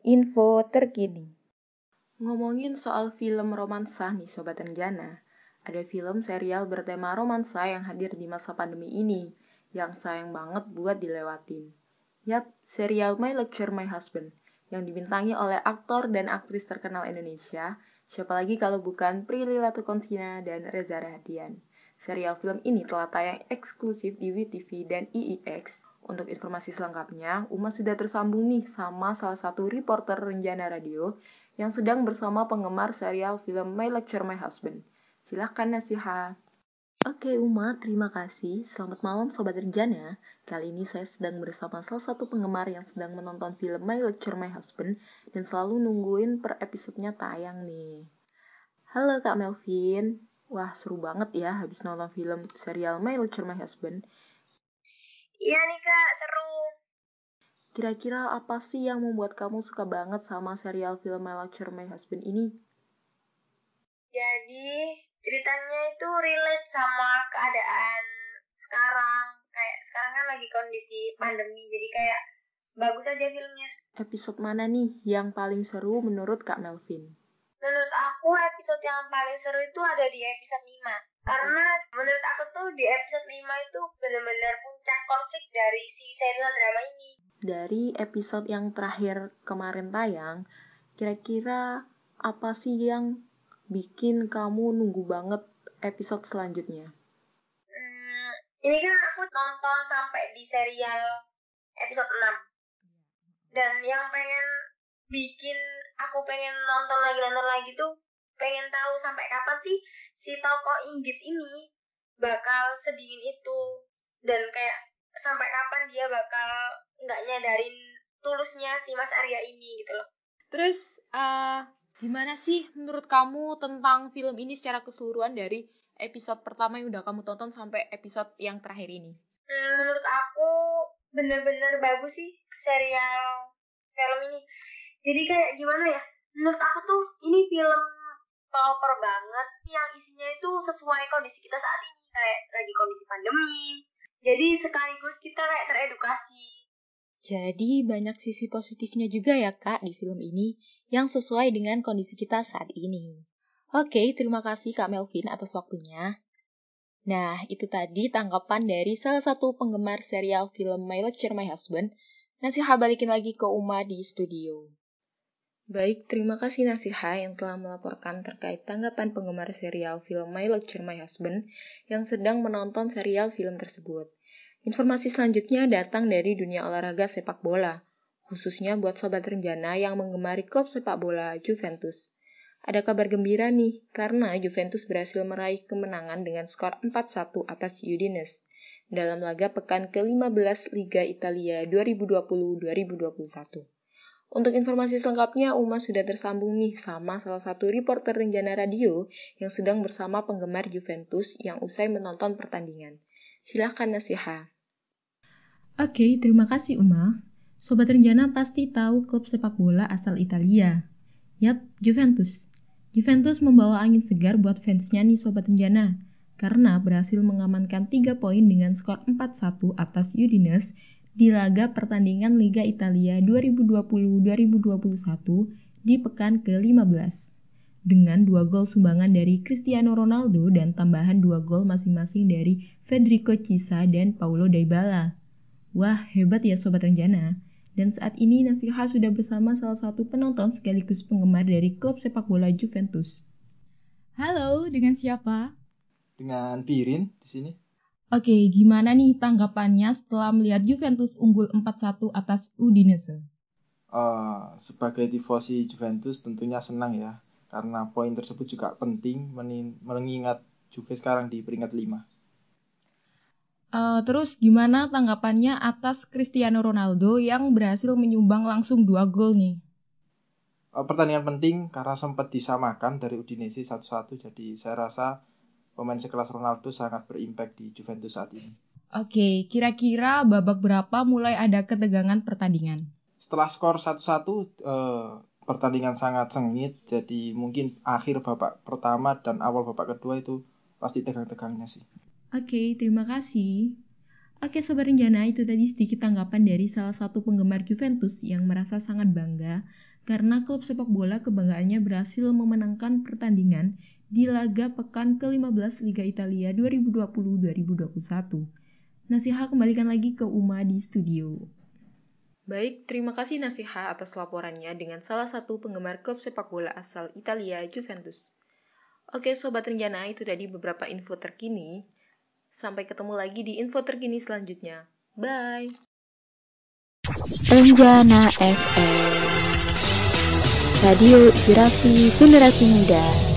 info terkini. Ngomongin soal film romansa nih Sobat Renjana, ada film serial bertema romansa yang hadir di masa pandemi ini, yang sayang banget buat dilewatin. Yap, serial My Lecture My Husband, yang dibintangi oleh aktor dan aktris terkenal Indonesia, siapa lagi kalau bukan Prilly Latukonsina dan Reza Rahadian. Serial film ini telah tayang eksklusif di WTV dan IIX. Untuk informasi selengkapnya, Uma sudah tersambung nih sama salah satu reporter Renjana Radio yang sedang bersama penggemar serial film My Lecture My Husband. Silahkan Nasiha. Oke Uma, terima kasih. Selamat malam Sobat Renjana. Kali ini saya sedang bersama salah satu penggemar yang sedang menonton film My Lecture My Husband dan selalu nungguin per episodenya tayang nih. Halo Kak Melvin. Wah seru banget ya habis nonton film serial My Lecture My Husband. Iya nih kak, seru. Kira-kira apa sih yang membuat kamu suka banget sama serial film My Lecture My Husband ini? Jadi ceritanya itu relate sama keadaan sekarang. Kayak sekarang kan lagi kondisi pandemi, jadi kayak bagus aja filmnya. Episode mana nih yang paling seru menurut Kak Melvin? Menurut aku episode yang paling seru itu ada di episode 5. Karena menurut aku tuh di episode 5 itu benar-benar puncak konflik dari si serial drama ini. Dari episode yang terakhir kemarin tayang, kira-kira apa sih yang bikin kamu nunggu banget episode selanjutnya? Hmm, ini kan aku nonton sampai di serial episode 6. Dan yang pengen bikin aku pengen nonton lagi nonton lagi tuh pengen tahu sampai kapan sih si toko Inggit ini bakal sedingin itu dan kayak sampai kapan dia bakal nggak nyadarin tulusnya si Mas Arya ini gitu loh. Terus uh, gimana sih menurut kamu tentang film ini secara keseluruhan dari episode pertama yang udah kamu tonton sampai episode yang terakhir ini? Hmm, menurut aku bener-bener bagus sih serial film ini. Jadi kayak gimana ya? Menurut aku tuh ini film proper banget yang isinya itu sesuai kondisi kita saat ini kayak lagi kondisi pandemi. Jadi sekaligus kita kayak teredukasi. Jadi banyak sisi positifnya juga ya kak di film ini yang sesuai dengan kondisi kita saat ini. Oke, terima kasih Kak Melvin atas waktunya. Nah, itu tadi tanggapan dari salah satu penggemar serial film My Lecture My Husband. Nasiha balikin lagi ke Uma di studio. Baik, terima kasih Nasiha yang telah melaporkan terkait tanggapan penggemar serial film My Lecture My Husband yang sedang menonton serial film tersebut. Informasi selanjutnya datang dari dunia olahraga sepak bola, khususnya buat sobat Renjana yang menggemari klub sepak bola Juventus. Ada kabar gembira nih, karena Juventus berhasil meraih kemenangan dengan skor 4-1 atas Udinese dalam laga pekan ke-15 Liga Italia 2020-2021. Untuk informasi selengkapnya, Uma sudah tersambung nih sama salah satu reporter Renjana Radio yang sedang bersama penggemar Juventus yang usai menonton pertandingan. Silahkan Nasiha. Oke, terima kasih Uma. Sobat Renjana pasti tahu klub sepak bola asal Italia. Yap, Juventus. Juventus membawa angin segar buat fansnya nih Sobat Renjana, karena berhasil mengamankan 3 poin dengan skor 4-1 atas Udinese di laga pertandingan Liga Italia 2020-2021 di pekan ke-15. Dengan dua gol sumbangan dari Cristiano Ronaldo dan tambahan dua gol masing-masing dari Federico Chiesa dan Paulo Dybala. Wah, hebat ya Sobat Renjana. Dan saat ini Nasiha sudah bersama salah satu penonton sekaligus penggemar dari klub sepak bola Juventus. Halo, dengan siapa? Dengan Pirin di sini. Oke, gimana nih tanggapannya setelah melihat Juventus unggul 4-1 atas Udinese? Uh, sebagai tifosi Juventus tentunya senang ya, karena poin tersebut juga penting mengingat Juve sekarang di peringkat 5. Uh, terus gimana tanggapannya atas Cristiano Ronaldo yang berhasil menyumbang langsung dua gol nih? Uh, pertandingan penting karena sempat disamakan dari Udinese satu-satu, jadi saya rasa pemain sekelas Ronaldo sangat berimpact di Juventus saat ini. Oke, kira-kira babak berapa mulai ada ketegangan pertandingan? Setelah skor satu-satu, uh, pertandingan sangat sengit, jadi mungkin akhir babak pertama dan awal babak kedua itu pasti tegang-tegangnya sih. Oke, terima kasih. Oke Sobat Renjana, itu tadi sedikit tanggapan dari salah satu penggemar Juventus yang merasa sangat bangga karena klub sepak bola kebanggaannya berhasil memenangkan pertandingan di laga pekan ke-15 Liga Italia 2020-2021. Nasiha kembalikan lagi ke Uma di studio. Baik, terima kasih Nasiha atas laporannya dengan salah satu penggemar klub sepak bola asal Italia, Juventus. Oke Sobat Rencana, itu tadi beberapa info terkini. Sampai ketemu lagi di info terkini selanjutnya. Bye! Renjana FM Radio Inspirasi Generasi Muda